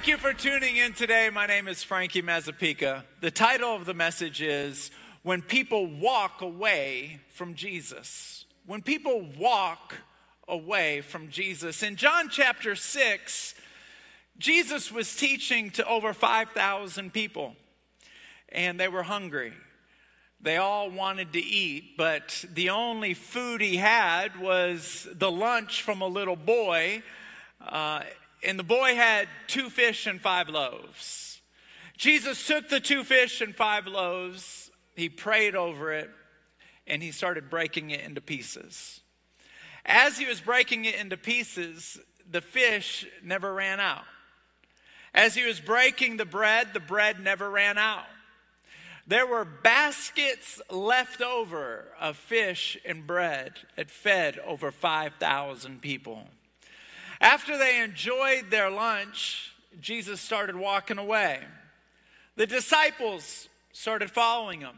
Thank you for tuning in today. My name is Frankie Mazapika. The title of the message is When People Walk Away from Jesus. When people walk away from Jesus. In John chapter 6, Jesus was teaching to over 5,000 people, and they were hungry. They all wanted to eat, but the only food he had was the lunch from a little boy. Uh, and the boy had two fish and five loaves. Jesus took the two fish and five loaves, he prayed over it, and he started breaking it into pieces. As he was breaking it into pieces, the fish never ran out. As he was breaking the bread, the bread never ran out. There were baskets left over of fish and bread that fed over 5,000 people. After they enjoyed their lunch, Jesus started walking away. The disciples started following him.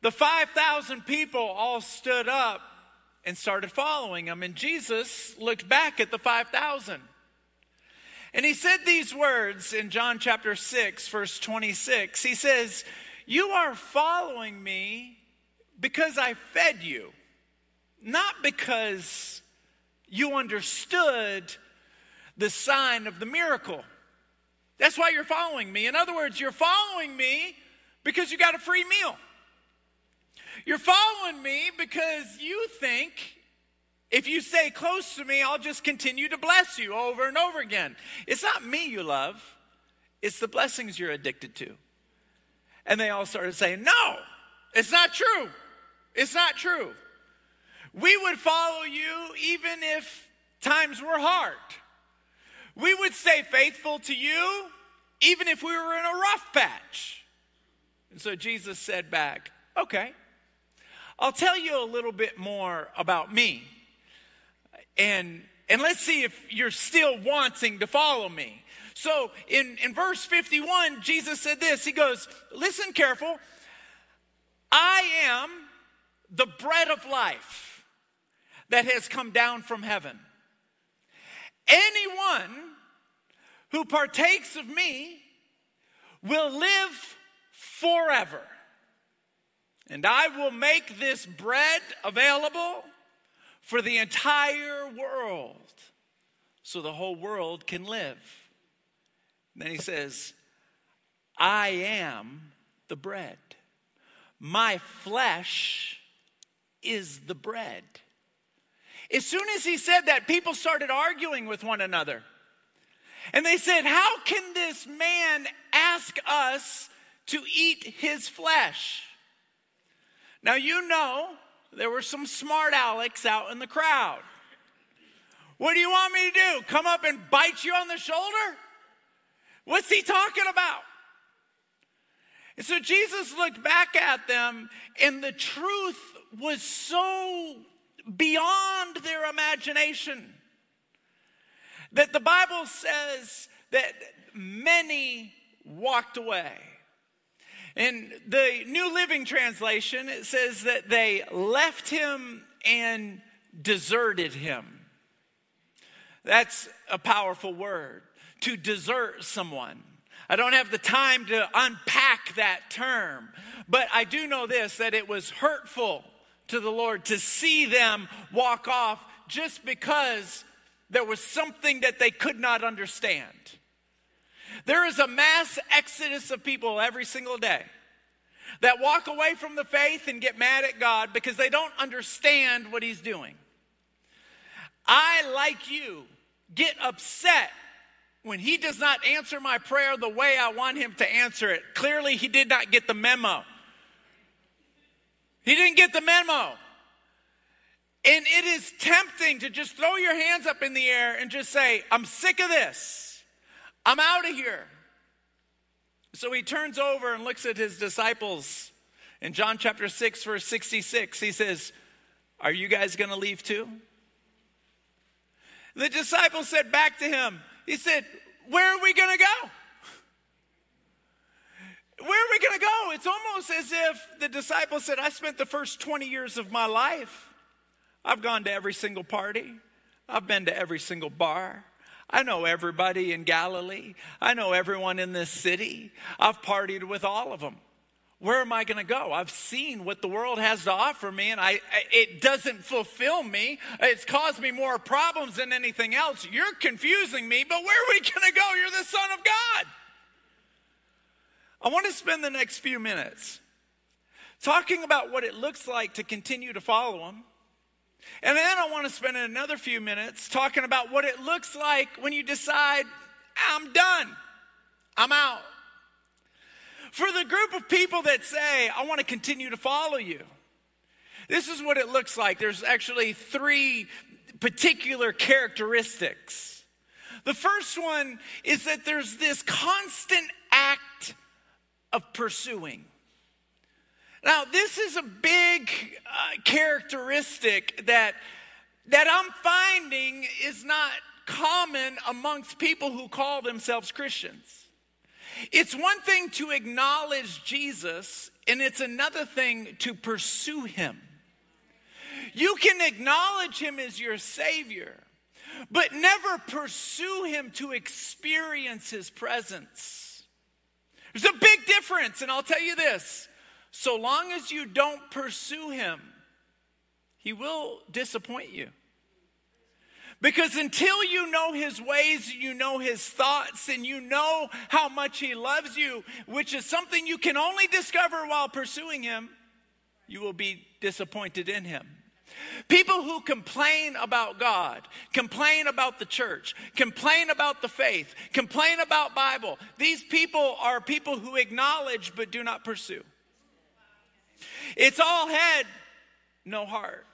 The 5,000 people all stood up and started following him. And Jesus looked back at the 5,000. And he said these words in John chapter 6, verse 26. He says, You are following me because I fed you, not because you understood the sign of the miracle. That's why you're following me. In other words, you're following me because you got a free meal. You're following me because you think if you stay close to me, I'll just continue to bless you over and over again. It's not me you love, it's the blessings you're addicted to. And they all started saying, No, it's not true. It's not true. We would follow you even if times were hard. We would stay faithful to you even if we were in a rough patch. And so Jesus said back, Okay, I'll tell you a little bit more about me. And, and let's see if you're still wanting to follow me. So in, in verse 51, Jesus said this He goes, Listen careful. I am the bread of life that has come down from heaven. Anyone who partakes of me will live forever. And I will make this bread available for the entire world so the whole world can live. And then he says, I am the bread. My flesh is the bread. As soon as he said that, people started arguing with one another. And they said, How can this man ask us to eat his flesh? Now, you know, there were some smart Alex out in the crowd. What do you want me to do? Come up and bite you on the shoulder? What's he talking about? And so Jesus looked back at them, and the truth was so beyond their imagination. That the Bible says that many walked away. In the New Living Translation, it says that they left him and deserted him. That's a powerful word, to desert someone. I don't have the time to unpack that term, but I do know this that it was hurtful to the Lord to see them walk off just because there was something that they could not understand. There is a mass exodus of people every single day that walk away from the faith and get mad at God because they don't understand what He's doing. I, like you, get upset when He does not answer my prayer the way I want Him to answer it. Clearly, He did not get the memo. He didn't get the memo. And it is tempting to just throw your hands up in the air and just say, I'm sick of this. I'm out of here. So he turns over and looks at his disciples in John chapter 6, verse 66. He says, Are you guys going to leave too? The disciples said back to him, He said, Where are we going to go? Where are we going to go? It's almost as if the disciple said, I spent the first 20 years of my life. I've gone to every single party, I've been to every single bar, I know everybody in Galilee. I know everyone in this city. I've partied with all of them. Where am I going to go? I've seen what the world has to offer me, and I, it doesn't fulfill me. It's caused me more problems than anything else. You're confusing me, but where are we going to go? You're the Son of God. I want to spend the next few minutes talking about what it looks like to continue to follow Him. And then I want to spend another few minutes talking about what it looks like when you decide, I'm done, I'm out. For the group of people that say, I want to continue to follow you, this is what it looks like. There's actually three particular characteristics. The first one is that there's this constant act of pursuing. Now, this is a big uh, characteristic that, that I'm finding is not common amongst people who call themselves Christians. It's one thing to acknowledge Jesus, and it's another thing to pursue him. You can acknowledge him as your Savior, but never pursue him to experience his presence. There's a big difference, and I'll tell you this so long as you don't pursue him, he will disappoint you. Because until you know his ways, you know his thoughts, and you know how much he loves you, which is something you can only discover while pursuing him, you will be disappointed in him. People who complain about God, complain about the church, complain about the faith, complain about Bible, these people are people who acknowledge but do not pursue. It's all head, no heart.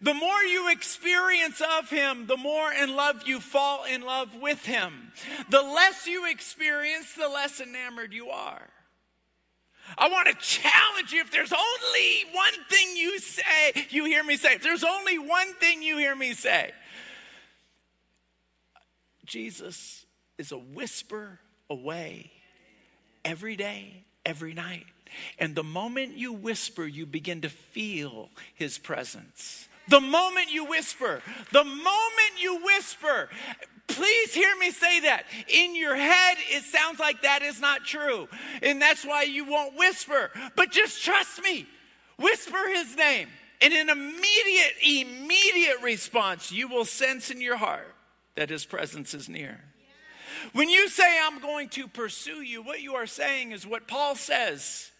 The more you experience of Him, the more in love you fall in love with Him. The less you experience, the less enamored you are. I want to challenge you if there's only one thing you say, you hear me say, if there's only one thing you hear me say, Jesus is a whisper away every day, every night. And the moment you whisper, you begin to feel his presence. The moment you whisper, the moment you whisper, please hear me say that. In your head, it sounds like that is not true. And that's why you won't whisper. But just trust me, whisper his name. And an immediate, immediate response, you will sense in your heart that his presence is near. When you say, I'm going to pursue you, what you are saying is what Paul says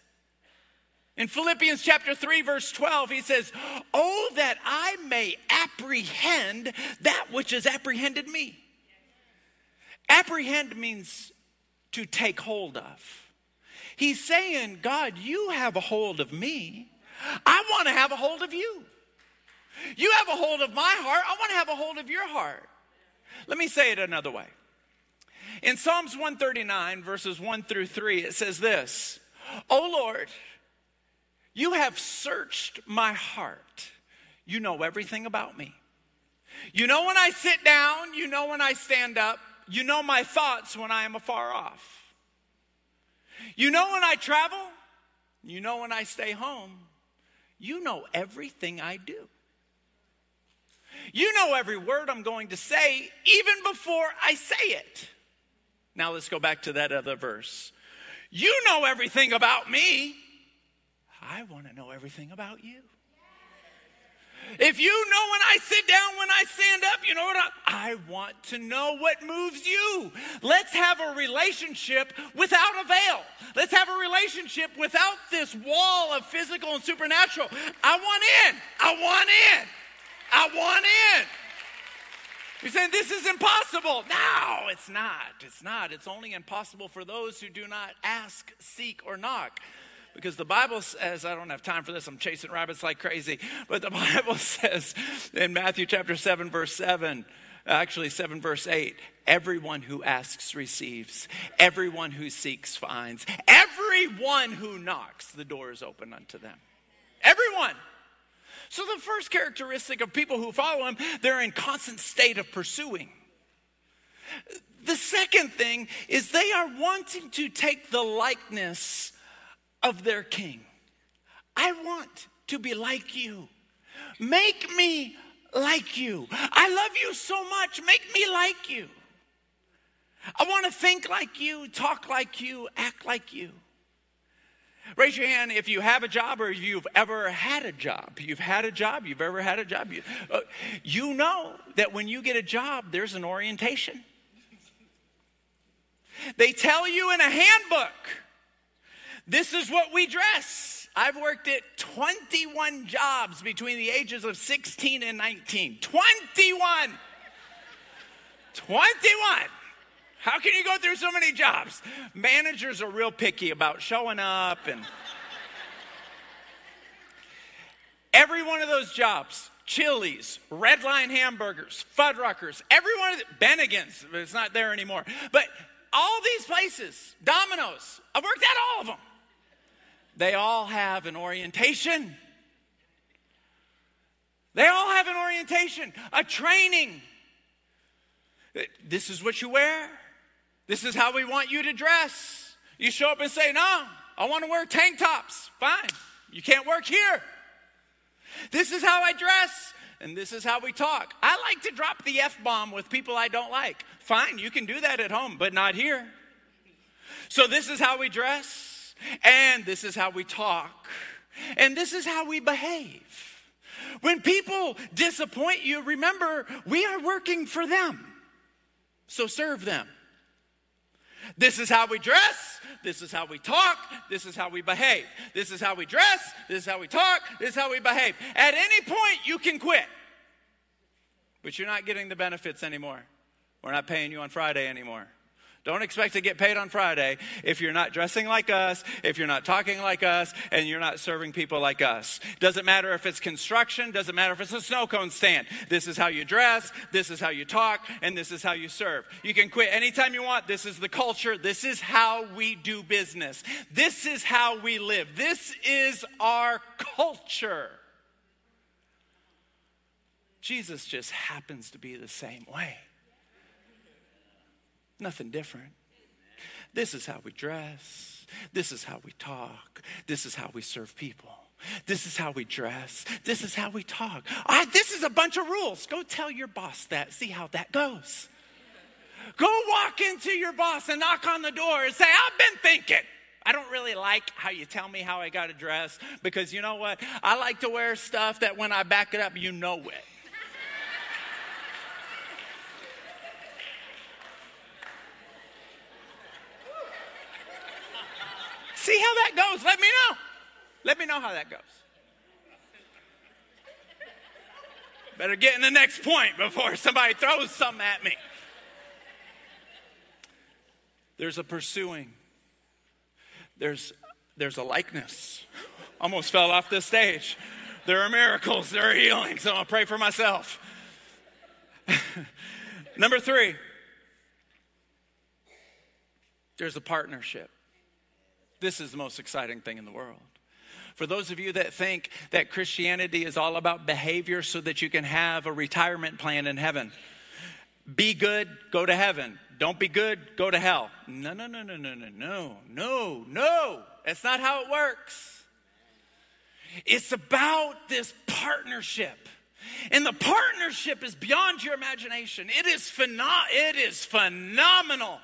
in Philippians chapter 3, verse 12, he says, Oh, that I may apprehend that which has apprehended me. Apprehend means to take hold of. He's saying, God, you have a hold of me. I want to have a hold of you. You have a hold of my heart. I want to have a hold of your heart. Let me say it another way. In Psalms 139, verses 1 through 3, it says this Oh Lord, you have searched my heart. You know everything about me. You know when I sit down, you know when I stand up, you know my thoughts when I am afar off. You know when I travel, you know when I stay home. You know everything I do. You know every word I'm going to say, even before I say it. Now let's go back to that other verse. You know everything about me. I want to know everything about you. If you know when I sit down, when I stand up, you know what? I, I, want to know what moves you. Let's have a relationship without a veil. Let's have a relationship without this wall of physical and supernatural. I want in. I want in. I want in. You're saying this is impossible. No, it's not. It's not. It's only impossible for those who do not ask, seek, or knock because the Bible says, I don't have time for this, I'm chasing rabbits like crazy, but the Bible says in Matthew chapter 7, verse 7, actually 7 verse 8 everyone who asks receives. Everyone who seeks finds. Everyone who knocks the door is open unto them. Everyone. So the first characteristic of people who follow him they're in constant state of pursuing. The second thing is they are wanting to take the likeness of their king. I want to be like you. Make me like you. I love you so much. Make me like you. I want to think like you, talk like you, act like you. Raise your hand if you have a job or if you've ever had a job. You've had a job, you've ever had a job. You, uh, you know that when you get a job, there's an orientation. They tell you in a handbook, this is what we dress. I've worked at 21 jobs between the ages of 16 and 19. 21! 21! How can you go through so many jobs? Managers are real picky about showing up and every one of those jobs Chili's, Red Line Hamburgers, Fuddruckers, every one of the, Bennigan's, it's not there anymore. But all these places, Domino's, I've worked at all of them. They all have an orientation. They all have an orientation, a training. This is what you wear. This is how we want you to dress. You show up and say, No, I want to wear tank tops. Fine. You can't work here. This is how I dress, and this is how we talk. I like to drop the F bomb with people I don't like. Fine, you can do that at home, but not here. So, this is how we dress, and this is how we talk, and this is how we behave. When people disappoint you, remember, we are working for them. So, serve them. This is how we dress. This is how we talk. This is how we behave. This is how we dress. This is how we talk. This is how we behave. At any point, you can quit. But you're not getting the benefits anymore. We're not paying you on Friday anymore. Don't expect to get paid on Friday if you're not dressing like us, if you're not talking like us, and you're not serving people like us. Doesn't matter if it's construction, doesn't matter if it's a snow cone stand. This is how you dress, this is how you talk, and this is how you serve. You can quit anytime you want. This is the culture. This is how we do business. This is how we live. This is our culture. Jesus just happens to be the same way. Nothing different. This is how we dress. This is how we talk. This is how we serve people. This is how we dress. This is how we talk. Ah, this is a bunch of rules. Go tell your boss that. See how that goes. Go walk into your boss and knock on the door and say, I've been thinking. I don't really like how you tell me how I got to dress because you know what? I like to wear stuff that when I back it up, you know it. See how that goes. Let me know. Let me know how that goes. Better get in the next point before somebody throws something at me. There's a pursuing. There's there's a likeness. Almost fell off this stage. There are miracles, there are healings. I'm gonna pray for myself. Number three, there's a partnership. This is the most exciting thing in the world. For those of you that think that Christianity is all about behavior so that you can have a retirement plan in heaven, be good, go to heaven. Don't be good, go to hell. No, no, no, no, no, no, no, no, no. That's not how it works. It's about this partnership. And the partnership is beyond your imagination. It is, pheno- it is phenomenal.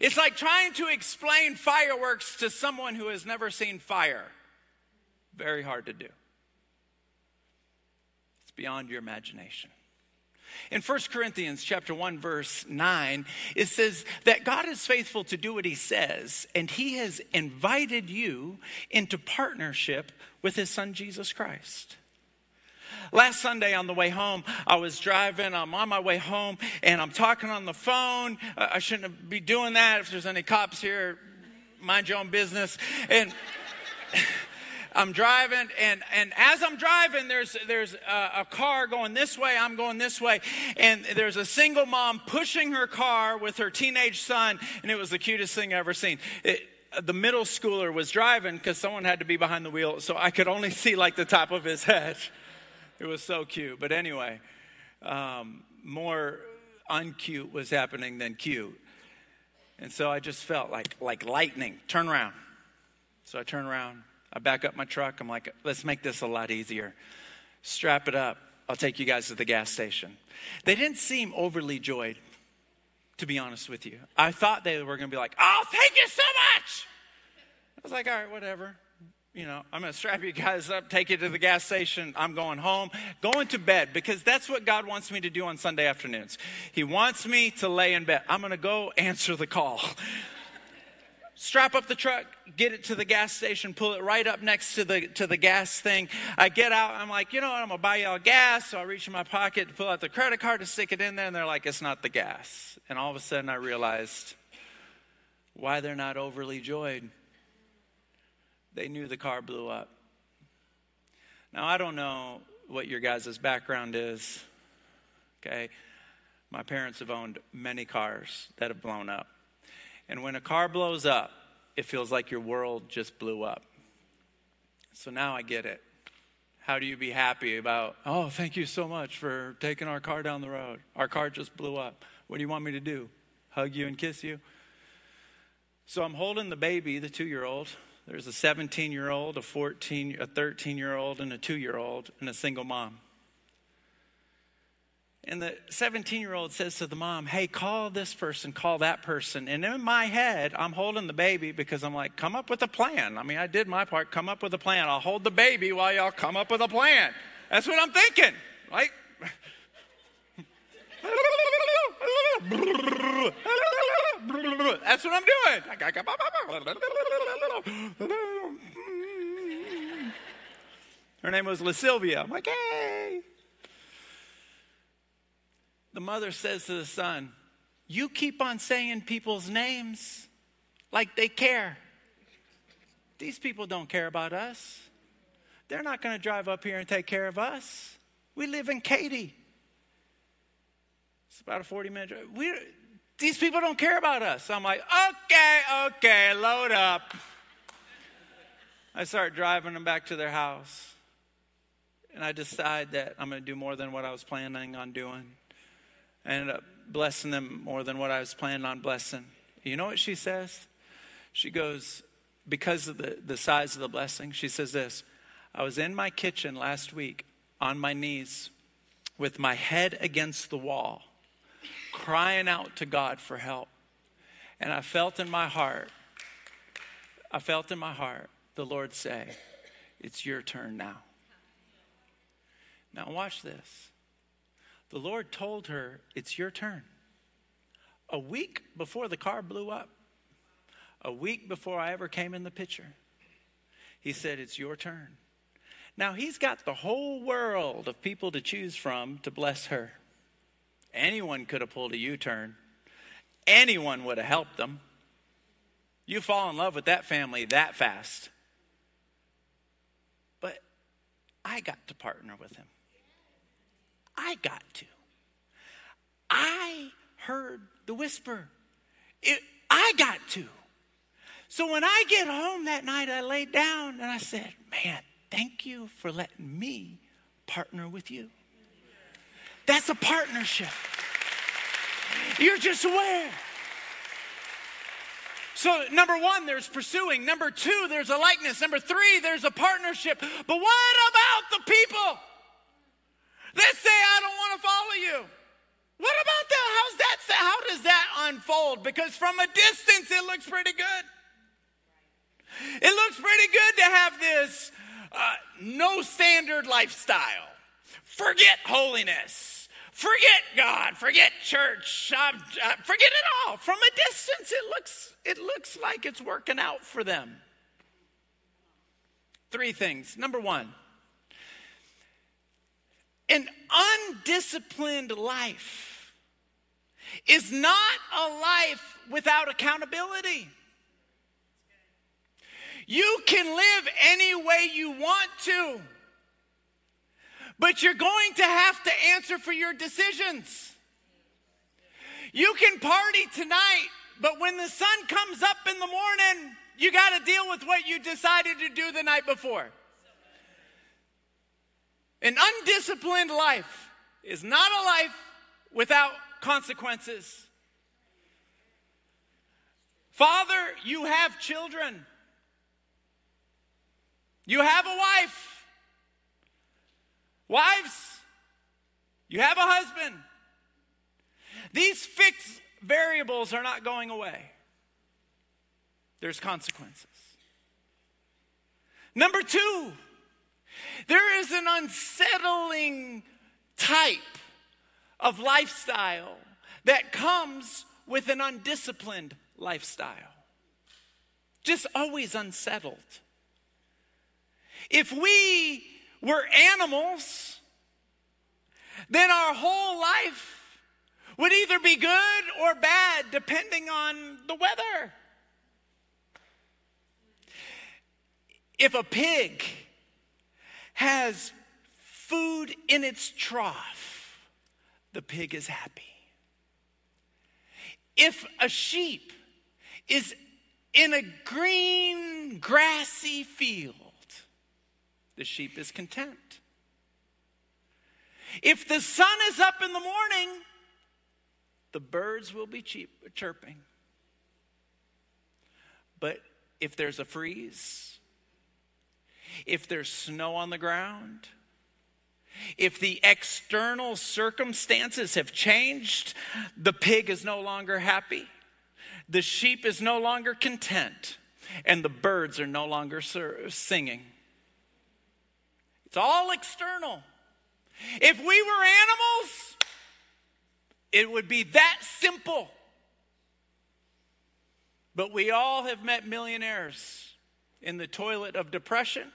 It's like trying to explain fireworks to someone who has never seen fire. Very hard to do. It's beyond your imagination. In 1 Corinthians chapter 1 verse 9, it says that God is faithful to do what he says and he has invited you into partnership with his son Jesus Christ. Last Sunday on the way home, I was driving, I'm on my way home, and I'm talking on the phone. I shouldn't be doing that. If there's any cops here, mind your own business. And I'm driving, and, and as I'm driving, there's, there's a, a, car going this way, I'm going this way, and there's a single mom pushing her car with her teenage son, and it was the cutest thing I've ever seen. It, the middle schooler was driving because someone had to be behind the wheel, so I could only see like the top of his head. It was so cute. But anyway, um, more uncute was happening than cute. And so I just felt like like lightning. Turn around. So I turn around. I back up my truck. I'm like, let's make this a lot easier. Strap it up. I'll take you guys to the gas station. They didn't seem overly joyed, to be honest with you. I thought they were going to be like, oh, thank you so much. I was like, all right, whatever. You know, I'm going to strap you guys up, take you to the gas station. I'm going home, going to bed, because that's what God wants me to do on Sunday afternoons. He wants me to lay in bed. I'm going to go answer the call. strap up the truck, get it to the gas station, pull it right up next to the to the gas thing. I get out, I'm like, you know what, I'm gonna buy y'all gas. So I reach in my pocket pull out the credit card to stick it in there, and they're like, it's not the gas. And all of a sudden I realized why they're not overly joyed. They knew the car blew up. Now I don't know what your guys' background is. Okay. My parents have owned many cars that have blown up. And when a car blows up, it feels like your world just blew up. So now I get it. How do you be happy about, oh, thank you so much for taking our car down the road? Our car just blew up. What do you want me to do? Hug you and kiss you? So I'm holding the baby, the two year old. There's a 17 year old, a 14, a 13 year old, and a two year old, and a single mom. And the 17 year old says to the mom, Hey, call this person, call that person. And in my head, I'm holding the baby because I'm like, Come up with a plan. I mean, I did my part, come up with a plan. I'll hold the baby while y'all come up with a plan. That's what I'm thinking. Like, that's what I'm doing. Her name was La Sylvia. I'm like, hey the mother says to the son, You keep on saying people's names like they care. These people don't care about us. They're not going to drive up here and take care of us. We live in Katy. It's about a 40 minute drive. We, these people don't care about us. I'm like, okay, okay, load up. I start driving them back to their house. And I decide that I'm going to do more than what I was planning on doing. I ended up blessing them more than what I was planning on blessing. You know what she says? She goes, because of the, the size of the blessing, she says this I was in my kitchen last week on my knees with my head against the wall, crying out to God for help. And I felt in my heart, I felt in my heart the Lord say, It's your turn now. Now, watch this. The Lord told her, It's your turn. A week before the car blew up, a week before I ever came in the picture, He said, It's your turn. Now, He's got the whole world of people to choose from to bless her. Anyone could have pulled a U turn, anyone would have helped them. You fall in love with that family that fast. But I got to partner with him. I got to. I heard the whisper. It, I got to. So when I get home that night, I laid down and I said, Man, thank you for letting me partner with you. That's a partnership. You're just aware. So, number one, there's pursuing. Number two, there's a likeness. Number three, there's a partnership. But what about the people? Let's say I don't want to follow you. What about that? How's that? How does that unfold? Because from a distance, it looks pretty good. It looks pretty good to have this uh, no standard lifestyle. Forget holiness. Forget God. Forget church. Uh, forget it all. From a distance, it looks it looks like it's working out for them. Three things. Number one, an undisciplined life is not a life without accountability. You can live any way you want to, but you're going to have to answer for your decisions. You can party tonight, but when the sun comes up in the morning, you got to deal with what you decided to do the night before. An undisciplined life is not a life without consequences. Father, you have children. You have a wife. Wives, You have a husband. These fixed variables are not going away, there's consequences. Number two, there is an unsettling type of lifestyle that comes with an undisciplined lifestyle. Just always unsettled. If we were animals, then our whole life would either be good or bad depending on the weather. If a pig has food in its trough, the pig is happy. If a sheep is in a green, grassy field, the sheep is content. If the sun is up in the morning, the birds will be cheap, chirping. But if there's a freeze, if there's snow on the ground, if the external circumstances have changed, the pig is no longer happy, the sheep is no longer content, and the birds are no longer singing. It's all external. If we were animals, it would be that simple. But we all have met millionaires in the toilet of depression,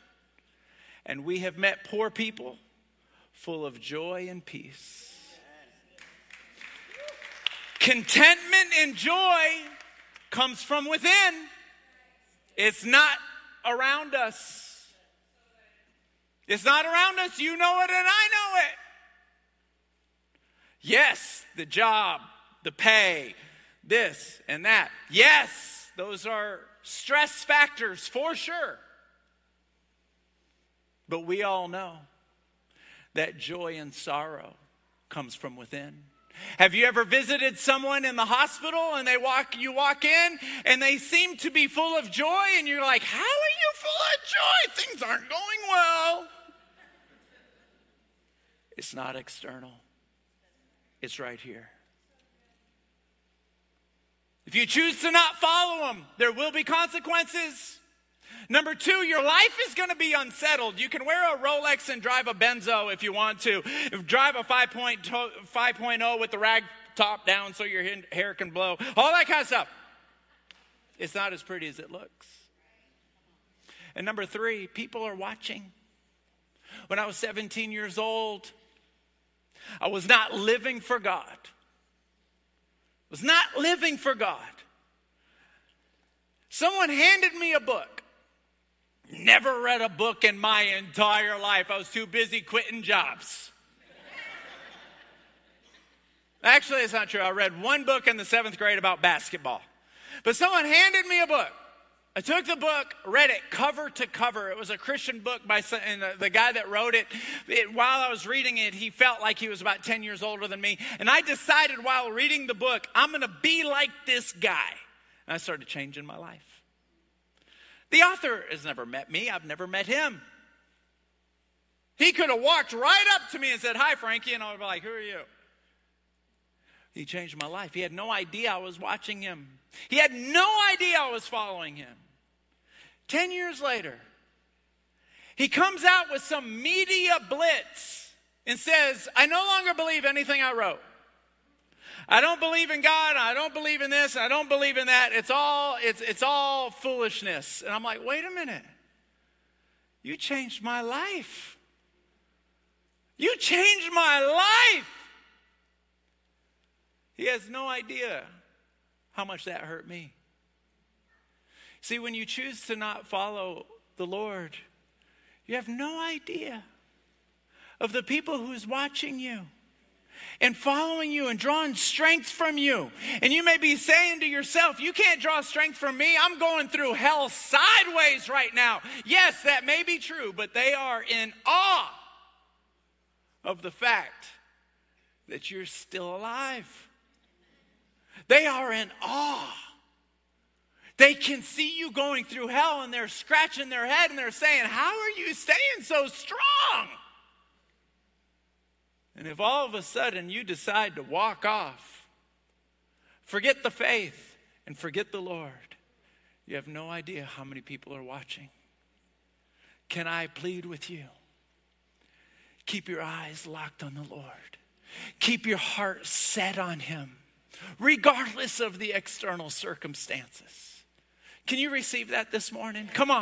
and we have met poor people full of joy and peace. Contentment and joy comes from within, it's not around us. It's not around us. You know it, and I know it. Yes, the job, the pay, this and that. Yes, those are stress factors for sure. But we all know that joy and sorrow comes from within. Have you ever visited someone in the hospital and they walk you walk in and they seem to be full of joy and you're like, "How are you full of joy? Things aren't going well." It's not external. It's right here. If you choose to not follow him, there will be consequences. Number two, your life is going to be unsettled. You can wear a Rolex and drive a Benzo if you want to. Drive a 5.0 with the rag top down so your hair can blow. All that kind of stuff. It's not as pretty as it looks. And number three, people are watching. When I was 17 years old, I was not living for God. I was not living for God. Someone handed me a book. Never read a book in my entire life. I was too busy quitting jobs. Actually, it's not true. I read one book in the seventh grade about basketball. But someone handed me a book. I took the book, read it cover to cover. It was a Christian book by and the guy that wrote it, it. While I was reading it, he felt like he was about 10 years older than me. And I decided while reading the book, I'm going to be like this guy. And I started changing my life. The author has never met me, I've never met him. He could have walked right up to me and said, Hi, Frankie. And I would be like, Who are you? He changed my life. He had no idea I was watching him, he had no idea I was following him. 10 years later, he comes out with some media blitz and says, I no longer believe anything I wrote. I don't believe in God, I don't believe in this, I don't believe in that. It's all it's it's all foolishness. And I'm like, "Wait a minute. You changed my life. You changed my life." He has no idea how much that hurt me. See, when you choose to not follow the Lord, you have no idea of the people who's watching you and following you and drawing strength from you. And you may be saying to yourself, You can't draw strength from me. I'm going through hell sideways right now. Yes, that may be true, but they are in awe of the fact that you're still alive. They are in awe. They can see you going through hell and they're scratching their head and they're saying, How are you staying so strong? And if all of a sudden you decide to walk off, forget the faith and forget the Lord, you have no idea how many people are watching. Can I plead with you? Keep your eyes locked on the Lord. Keep your heart set on Him, regardless of the external circumstances. Can you receive that this morning? Come on.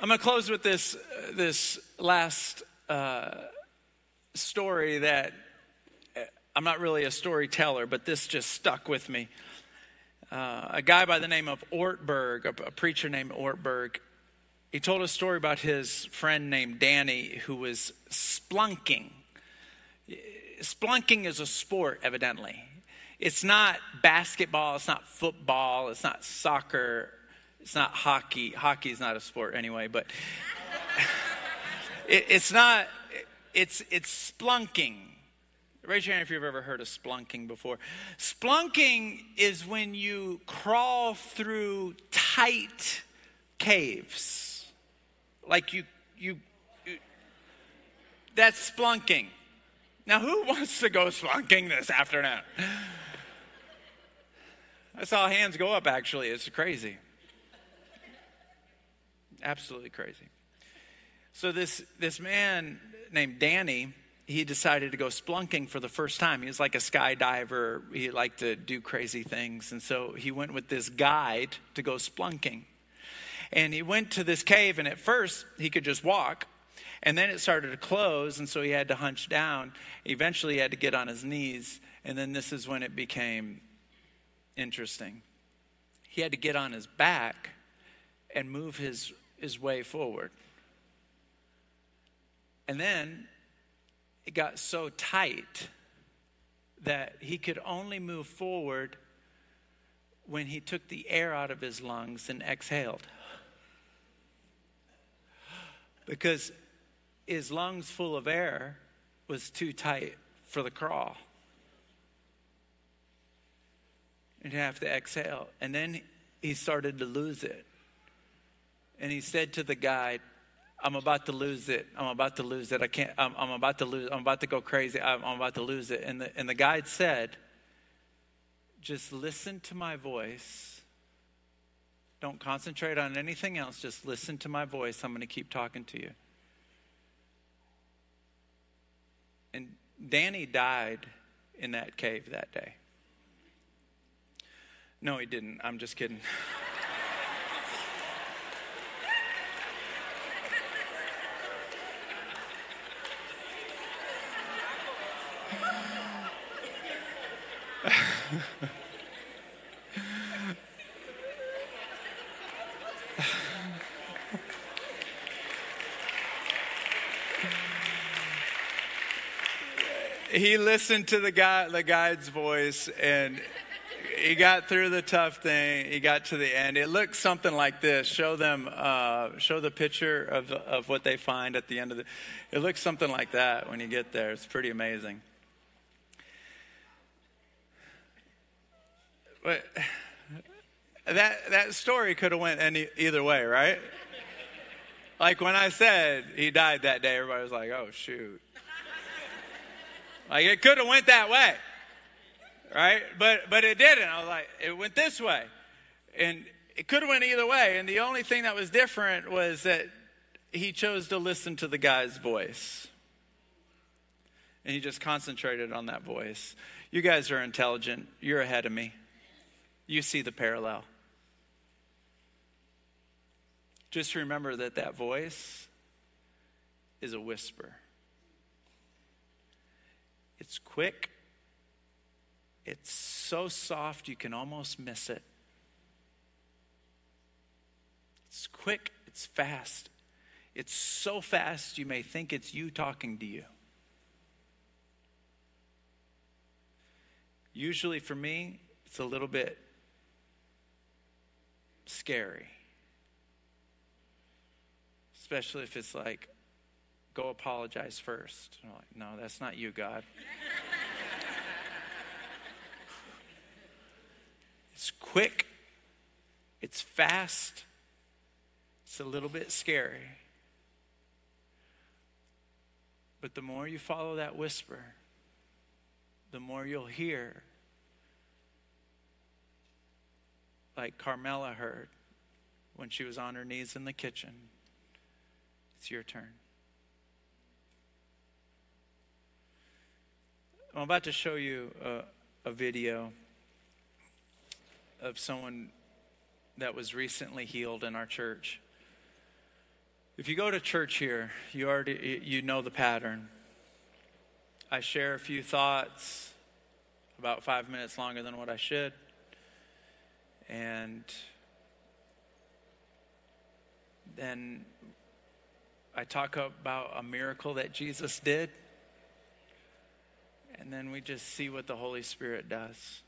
I'm going to close with this, this last uh, story that uh, I'm not really a storyteller, but this just stuck with me. Uh, a guy by the name of Ortberg, a, a preacher named Ortberg, he told a story about his friend named Danny who was splunking. Splunking is a sport, evidently. It's not basketball, it's not football, it's not soccer, it's not hockey. Hockey is not a sport anyway, but it, it's not, it's, it's splunking. Raise your hand if you've ever heard of splunking before. Splunking is when you crawl through tight caves. Like you, you, you that's splunking. Now, who wants to go splunking this afternoon? I saw hands go up actually. It's crazy. Absolutely crazy. So this this man named Danny, he decided to go splunking for the first time. He was like a skydiver. He liked to do crazy things, and so he went with this guide to go splunking. And he went to this cave, and at first he could just walk, and then it started to close, and so he had to hunch down. Eventually, he had to get on his knees, and then this is when it became interesting. He had to get on his back and move his his way forward. And then it got so tight that he could only move forward when he took the air out of his lungs and exhaled. Because his lungs full of air was too tight for the crawl. And he'd have to exhale. And then he started to lose it and he said to the guide, I'm about to lose it. I'm about to lose it. I can't, I'm, I'm about to lose, I'm about to go crazy. I'm, I'm about to lose it. And the, and the guide said, just listen to my voice. Don't concentrate on anything else. Just listen to my voice. I'm going to keep talking to you. And Danny died in that cave that day. No, he didn't. I'm just kidding. he listened to the guy, the guide's voice, and he got through the tough thing. He got to the end. It looks something like this. Show them, uh, show the picture of of what they find at the end of the. It looks something like that when you get there. It's pretty amazing. But that that story could have went any either way, right? Like when I said he died that day, everybody was like, "Oh shoot!" Like it could have went that way, right? But but it didn't. I was like, it went this way, and it could have went either way. And the only thing that was different was that he chose to listen to the guy's voice, and he just concentrated on that voice. You guys are intelligent. You're ahead of me you see the parallel. Just remember that that voice is a whisper. It's quick. It's so soft you can almost miss it. It's quick, it's fast. It's so fast you may think it's you talking to you. Usually for me, it's a little bit scary. Especially if it's like, go apologize first. I'm like, no, that's not you, God. it's quick, it's fast, It's a little bit scary. But the more you follow that whisper, the more you'll hear, like Carmela heard when she was on her knees in the kitchen. It's your turn. I'm about to show you a, a video of someone that was recently healed in our church. If you go to church here, you already you know the pattern. I share a few thoughts about 5 minutes longer than what I should. And then I talk about a miracle that Jesus did. And then we just see what the Holy Spirit does.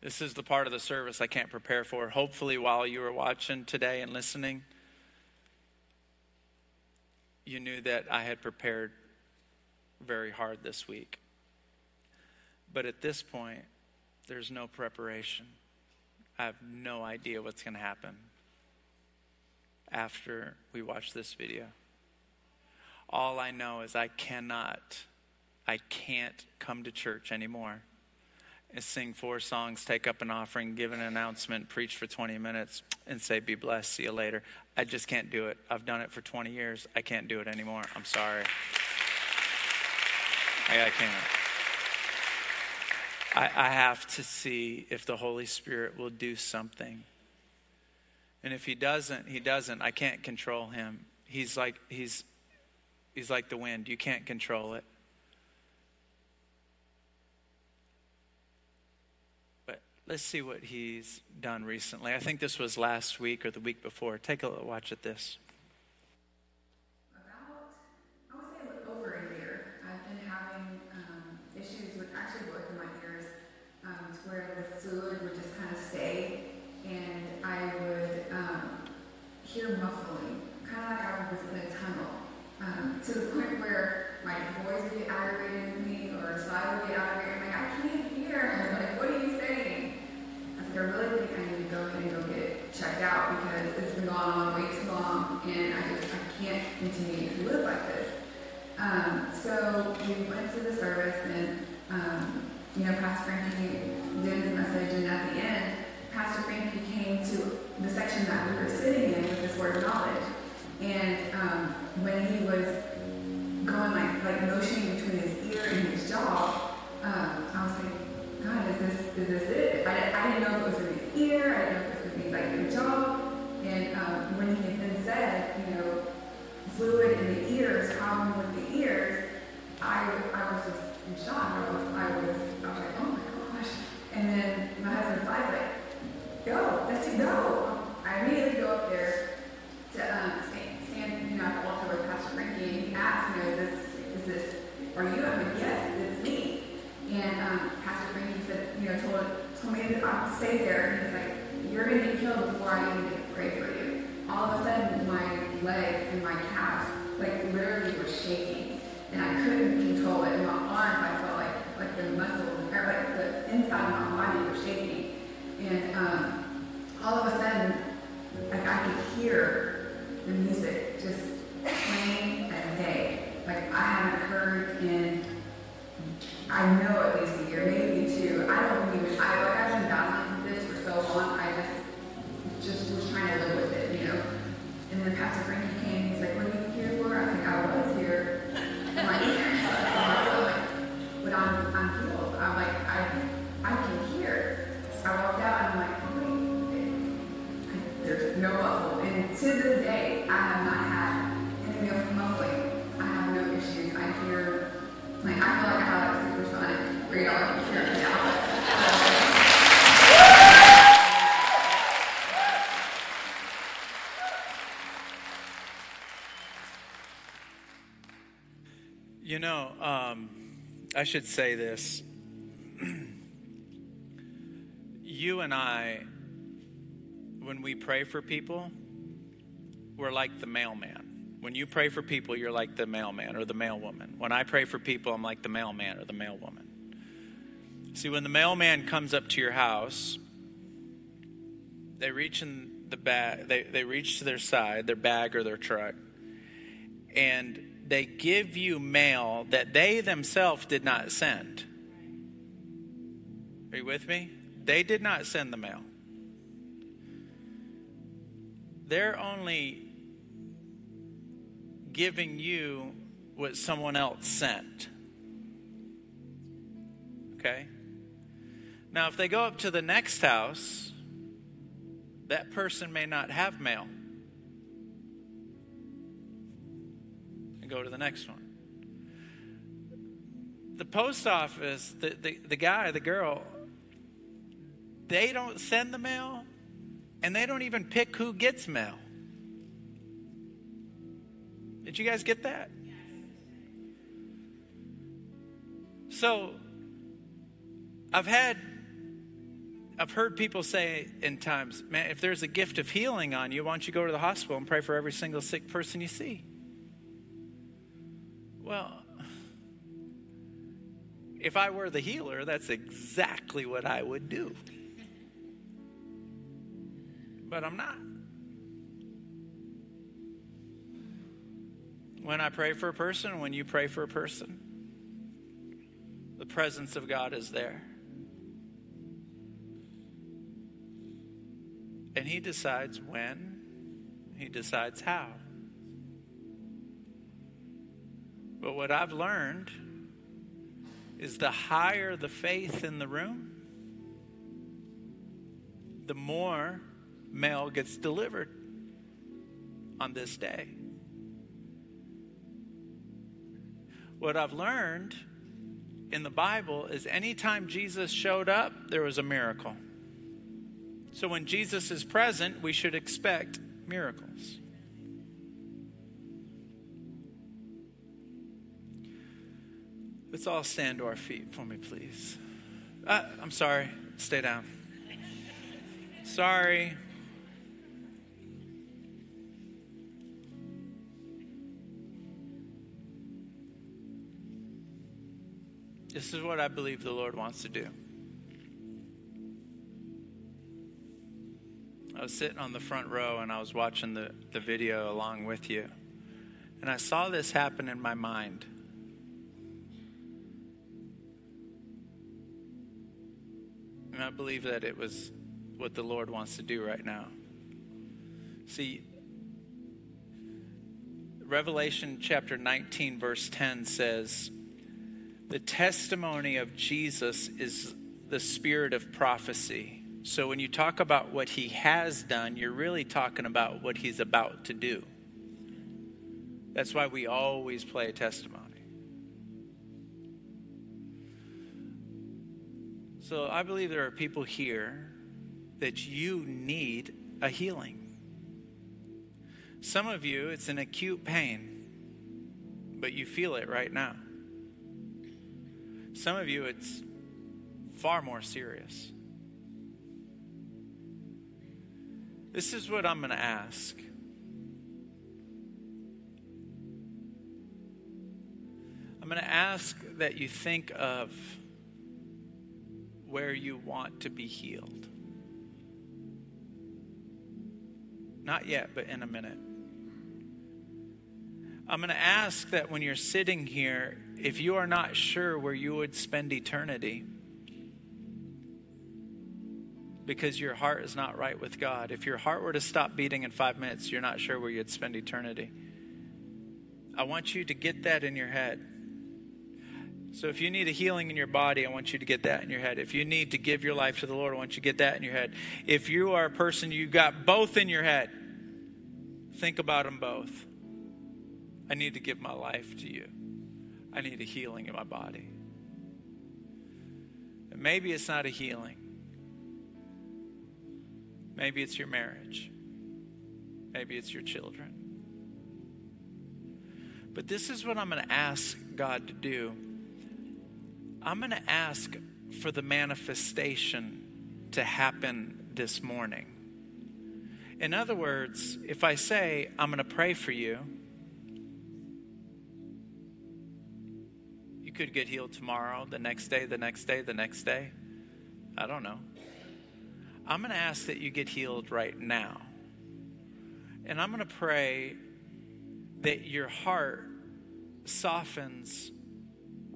This is the part of the service I can't prepare for. Hopefully, while you were watching today and listening, you knew that I had prepared very hard this week. But at this point, there's no preparation. I have no idea what's going to happen after we watch this video. All I know is I cannot, I can't come to church anymore sing four songs, take up an offering, give an announcement, preach for 20 minutes, and say, Be blessed, see you later. I just can't do it. I've done it for 20 years. I can't do it anymore. I'm sorry. I, I can't. I, I have to see if the Holy Spirit will do something. And if he doesn't, he doesn't. I can't control him. He's like he's he's like the wind. You can't control it. But let's see what he's done recently. I think this was last week or the week before. Take a watch at this. hear muffling, kind of like I was in a tunnel, um, to the point where my boys would get aggravated with me, or Sly would get aggravated. I'm like, I can't hear. I'm like, what are you saying? I said, I really think I need to go in and go get it checked out because it's been going on way too long, and I just I can't continue to live like this. Um, so we went to the service, and um, you know, Pastor Frankie did his message, and at the end, Pastor Frankie came to the section that we were sitting in with this word of knowledge. And um, when he was going like like motioning between his ear and his jaw, um, I was like, God, is this is this it? I, I didn't know if it was in to be ear. I didn't know if it was going to like the jaw. I should say this you and I, when we pray for people, we're like the mailman. When you pray for people, you're like the mailman or the mailwoman. When I pray for people, I'm like the mailman or the mailwoman. See, when the mailman comes up to your house, they reach in the bag, they, they reach to their side, their bag or their truck, and they give you mail that they themselves did not send. Are you with me? They did not send the mail. They're only giving you what someone else sent. Okay? Now, if they go up to the next house, that person may not have mail. And go to the next one. The post office, the, the, the guy, the girl, they don't send the mail and they don't even pick who gets mail. Did you guys get that? So, I've had, I've heard people say in times, man, if there's a gift of healing on you, why don't you go to the hospital and pray for every single sick person you see? Well, if I were the healer, that's exactly what I would do. But I'm not. When I pray for a person, when you pray for a person, the presence of God is there. And He decides when, He decides how. But what I've learned is the higher the faith in the room, the more mail gets delivered on this day. What I've learned in the Bible is anytime Jesus showed up, there was a miracle. So when Jesus is present, we should expect miracles. Let's all stand to our feet for me, please. Uh, I'm sorry. Stay down. Sorry. This is what I believe the Lord wants to do. I was sitting on the front row and I was watching the, the video along with you. And I saw this happen in my mind. And I believe that it was what the Lord wants to do right now. See, Revelation chapter 19, verse 10 says, The testimony of Jesus is the spirit of prophecy. So when you talk about what he has done, you're really talking about what he's about to do. That's why we always play a testimony. So I believe there are people here that you need a healing. Some of you, it's an acute pain, but you feel it right now. Some of you, it's far more serious. This is what I'm going to ask. I'm going to ask that you think of where you want to be healed. Not yet, but in a minute. I'm going to ask that when you're sitting here, if you are not sure where you would spend eternity, because your heart is not right with God. If your heart were to stop beating in five minutes, you're not sure where you'd spend eternity. I want you to get that in your head. So if you need a healing in your body, I want you to get that in your head. If you need to give your life to the Lord, I want you to get that in your head. If you are a person you got both in your head, think about them both. I need to give my life to you. I need a healing in my body. And maybe it's not a healing. Maybe it's your marriage. Maybe it's your children. But this is what I'm going to ask God to do. I'm going to ask for the manifestation to happen this morning. In other words, if I say, I'm going to pray for you, you could get healed tomorrow, the next day, the next day, the next day. I don't know. I'm going to ask that you get healed right now. And I'm going to pray that your heart softens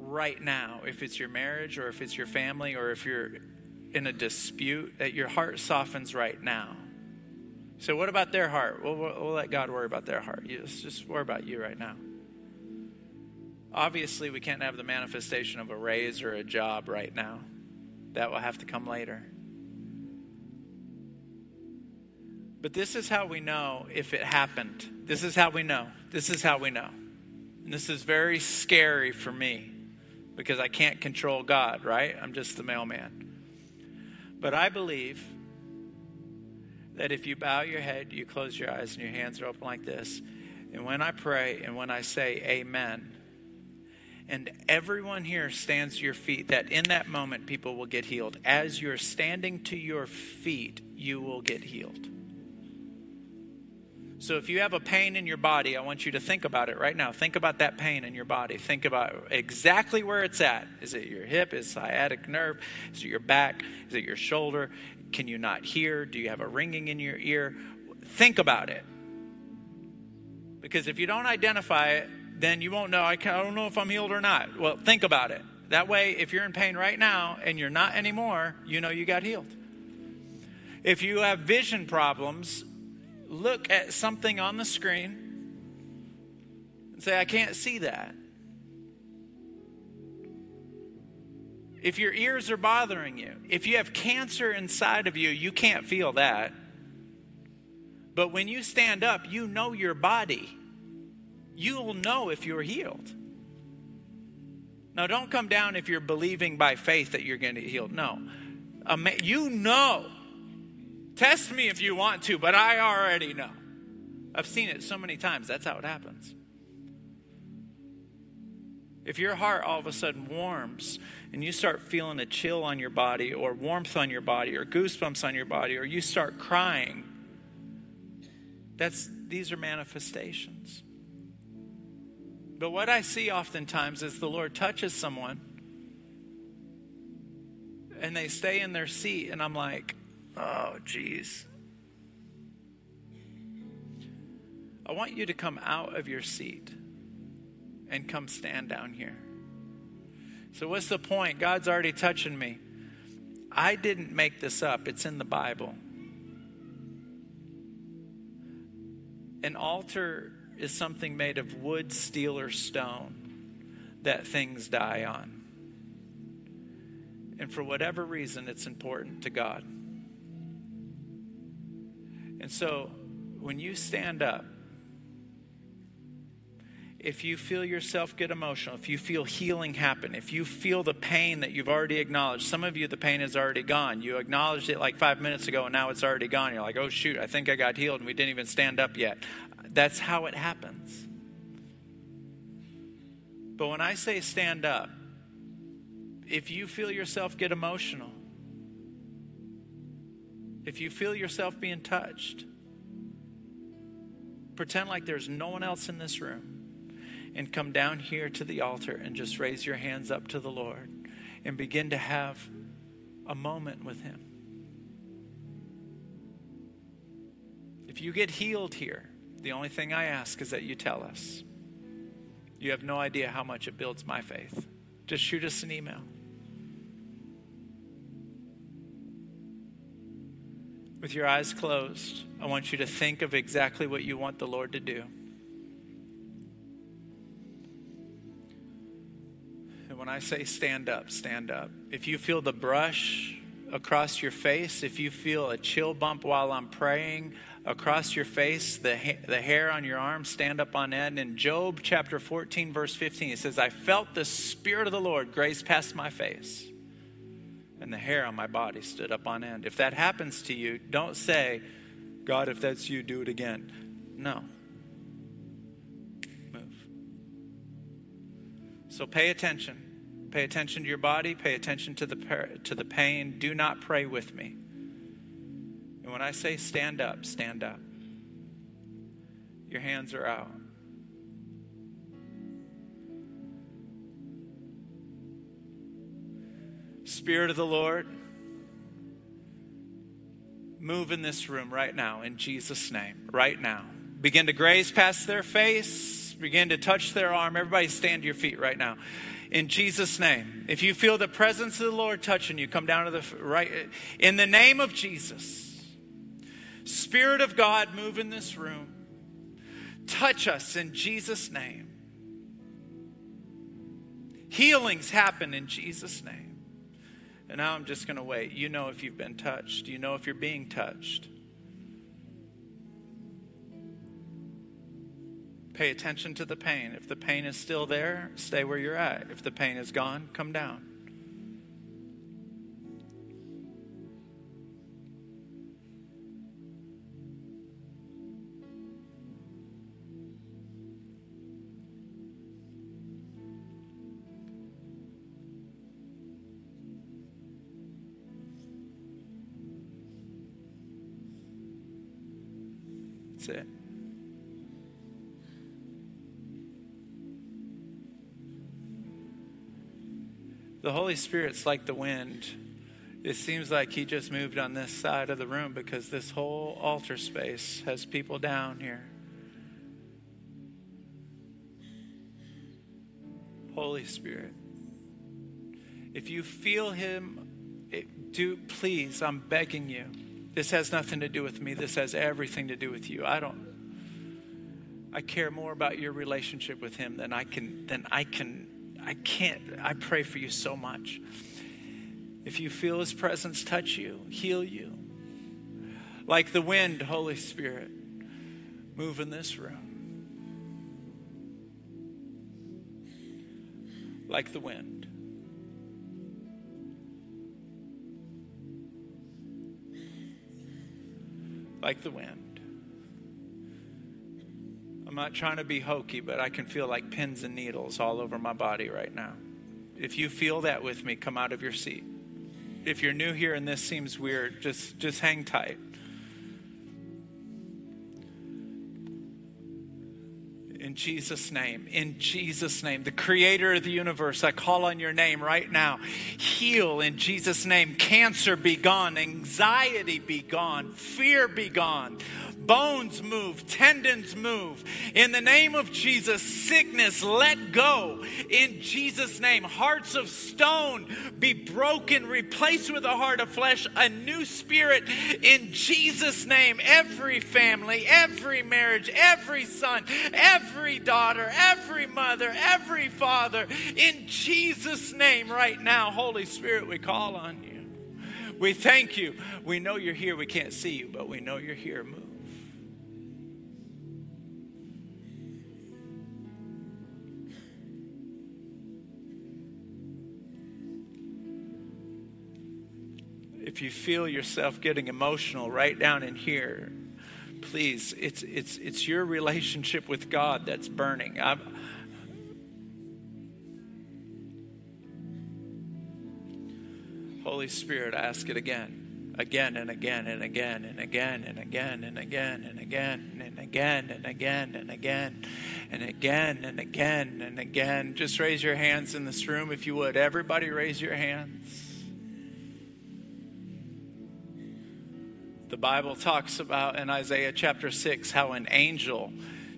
right now. If it's your marriage or if it's your family or if you're in a dispute, that your heart softens right now. So, what about their heart? We'll, we'll, we'll let God worry about their heart. Just, just worry about you right now. Obviously, we can't have the manifestation of a raise or a job right now. That will have to come later. But this is how we know if it happened. This is how we know. This is how we know. And this is very scary for me because I can't control God, right? I'm just the mailman. But I believe that if you bow your head, you close your eyes, and your hands are open like this, and when I pray and when I say amen, and everyone here stands to your feet, that in that moment people will get healed. As you're standing to your feet, you will get healed. So if you have a pain in your body, I want you to think about it right now. Think about that pain in your body. Think about exactly where it's at. Is it your hip? Is sciatic nerve? Is it your back? Is it your shoulder? Can you not hear? Do you have a ringing in your ear? Think about it. Because if you don't identify it, then you won't know. I, I don't know if I'm healed or not. Well, think about it. That way, if you're in pain right now and you're not anymore, you know you got healed. If you have vision problems, look at something on the screen and say, I can't see that. If your ears are bothering you, if you have cancer inside of you, you can't feel that. But when you stand up, you know your body. You'll know if you're healed. Now, don't come down if you're believing by faith that you're going to get healed. No. You know Test me if you want to, but I already know. I've seen it so many times. That's how it happens. If your heart all of a sudden warms and you start feeling a chill on your body or warmth on your body or goosebumps on your body or you start crying, that's these are manifestations. But what I see oftentimes is the Lord touches someone and they stay in their seat and I'm like, Oh, geez. I want you to come out of your seat and come stand down here. So, what's the point? God's already touching me. I didn't make this up, it's in the Bible. An altar is something made of wood, steel, or stone that things die on. And for whatever reason, it's important to God. And so when you stand up, if you feel yourself get emotional, if you feel healing happen, if you feel the pain that you've already acknowledged, some of you, the pain is already gone. You acknowledged it like five minutes ago and now it's already gone. You're like, oh, shoot, I think I got healed and we didn't even stand up yet. That's how it happens. But when I say stand up, if you feel yourself get emotional, if you feel yourself being touched, pretend like there's no one else in this room and come down here to the altar and just raise your hands up to the Lord and begin to have a moment with Him. If you get healed here, the only thing I ask is that you tell us. You have no idea how much it builds my faith. Just shoot us an email. With your eyes closed, I want you to think of exactly what you want the Lord to do. And when I say stand up, stand up. If you feel the brush across your face, if you feel a chill bump while I'm praying across your face, the, ha- the hair on your arm stand up on end. In Job chapter 14, verse 15, it says, I felt the Spirit of the Lord graze past my face and the hair on my body stood up on end. If that happens to you, don't say, God, if that's you, do it again. No. Move. So pay attention. Pay attention to your body, pay attention to the, to the pain. Do not pray with me. And when I say stand up, stand up. Your hands are out. Spirit of the Lord, move in this room right now in Jesus' name, right now. begin to graze past their face, begin to touch their arm. Everybody stand to your feet right now. In Jesus' name. If you feel the presence of the Lord touching you, come down to the right. In the name of Jesus. Spirit of God, move in this room. Touch us in Jesus' name. Healings happen in Jesus' name. And now I'm just going to wait. You know if you've been touched, you know if you're being touched. Pay attention to the pain. If the pain is still there, stay where you're at. If the pain is gone, come down. It. The Holy Spirit's like the wind. It seems like He just moved on this side of the room because this whole altar space has people down here. Holy Spirit, if you feel Him, it, do please, I'm begging you. This has nothing to do with me. This has everything to do with you. I don't. I care more about your relationship with Him than I can. Than I can. I can't. I pray for you so much. If you feel His presence touch you, heal you, like the wind, Holy Spirit, move in this room. Like the wind. Like the wind. I'm not trying to be hokey, but I can feel like pins and needles all over my body right now. If you feel that with me, come out of your seat. If you're new here and this seems weird, just just hang tight. In Jesus' name, in Jesus' name, the creator of the universe, I call on your name right now. Heal in Jesus' name. Cancer be gone, anxiety be gone, fear be gone, bones move, tendons move. In the name of Jesus, sickness let go. In Jesus' name, hearts of stone be broken, replaced with a heart of flesh, a new spirit. In Jesus' name, every family, every marriage, every son, every daughter, every mother, every father, in Jesus' name, right now, Holy Spirit, we call on you. We thank you. We know you're here. We can't see you, but we know you're here. Move. If you feel yourself getting emotional right down in here, please, it's, it's, it's your relationship with God that's burning. I'm, Holy Spirit, ask it again, again and again and again and again and again and again and again and again and again and again and again and again and again. Just raise your hands in this room if you would. Everybody, raise your hands. Bible talks about in Isaiah chapter 6 how an angel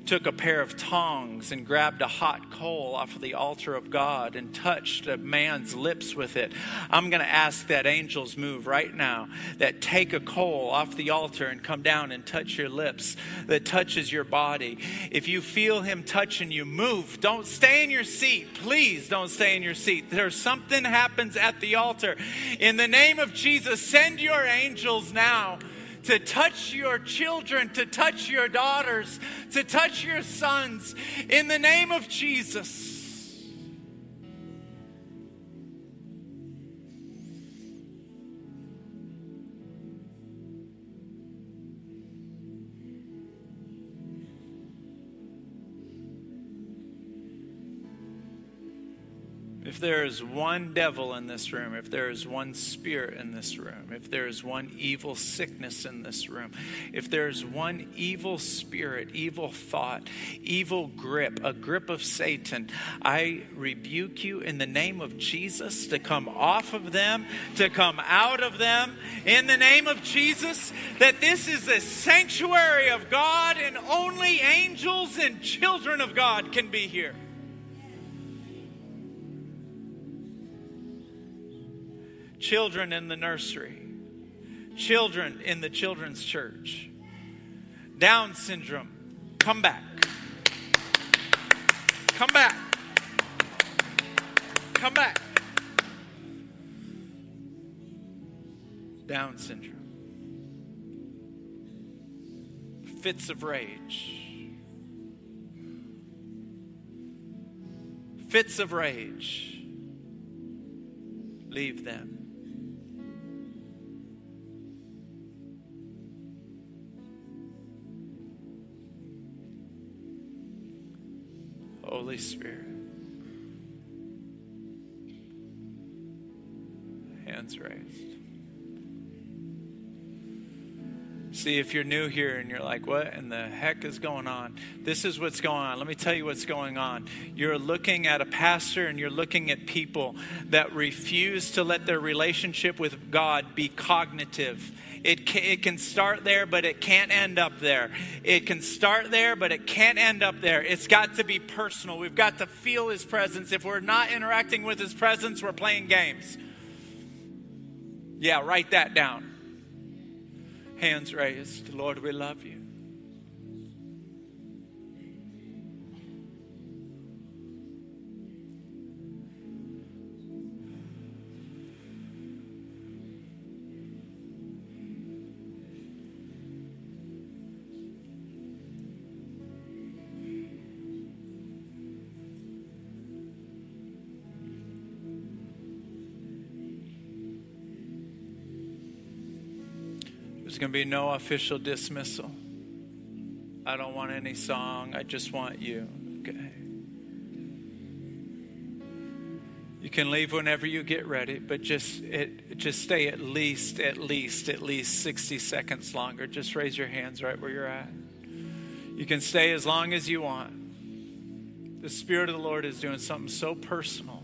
took a pair of tongs and grabbed a hot coal off of the altar of God and touched a man's lips with it. I'm going to ask that angels move right now, that take a coal off the altar and come down and touch your lips, that touches your body. If you feel him touching you, move. Don't stay in your seat. Please don't stay in your seat. There's something happens at the altar. In the name of Jesus, send your angels now to touch your children, to touch your daughters, to touch your sons in the name of Jesus. If there is one devil in this room, if there is one spirit in this room, if there is one evil sickness in this room, if there is one evil spirit, evil thought, evil grip, a grip of Satan, I rebuke you in the name of Jesus to come off of them, to come out of them, in the name of Jesus, that this is a sanctuary of God and only angels and children of God can be here. Children in the nursery, children in the children's church, Down syndrome, come back. Come back. Come back. Down syndrome. Fits of rage. Fits of rage. Leave them. Holy Spirit. Hands raised. See, if you're new here and you're like, what in the heck is going on? This is what's going on. Let me tell you what's going on. You're looking at a pastor and you're looking at people that refuse to let their relationship with God be cognitive it can, it can start there, but it can't end up there. It can start there, but it can't end up there. It's got to be personal. We've got to feel His presence. If we're not interacting with His presence, we're playing games. Yeah, write that down. Hands raised. Lord, we love you. Going to be no official dismissal. I don't want any song. I just want you. Okay. You can leave whenever you get ready, but just it, just stay at least at least at least 60 seconds longer. Just raise your hands right where you're at. You can stay as long as you want. The spirit of the Lord is doing something so personal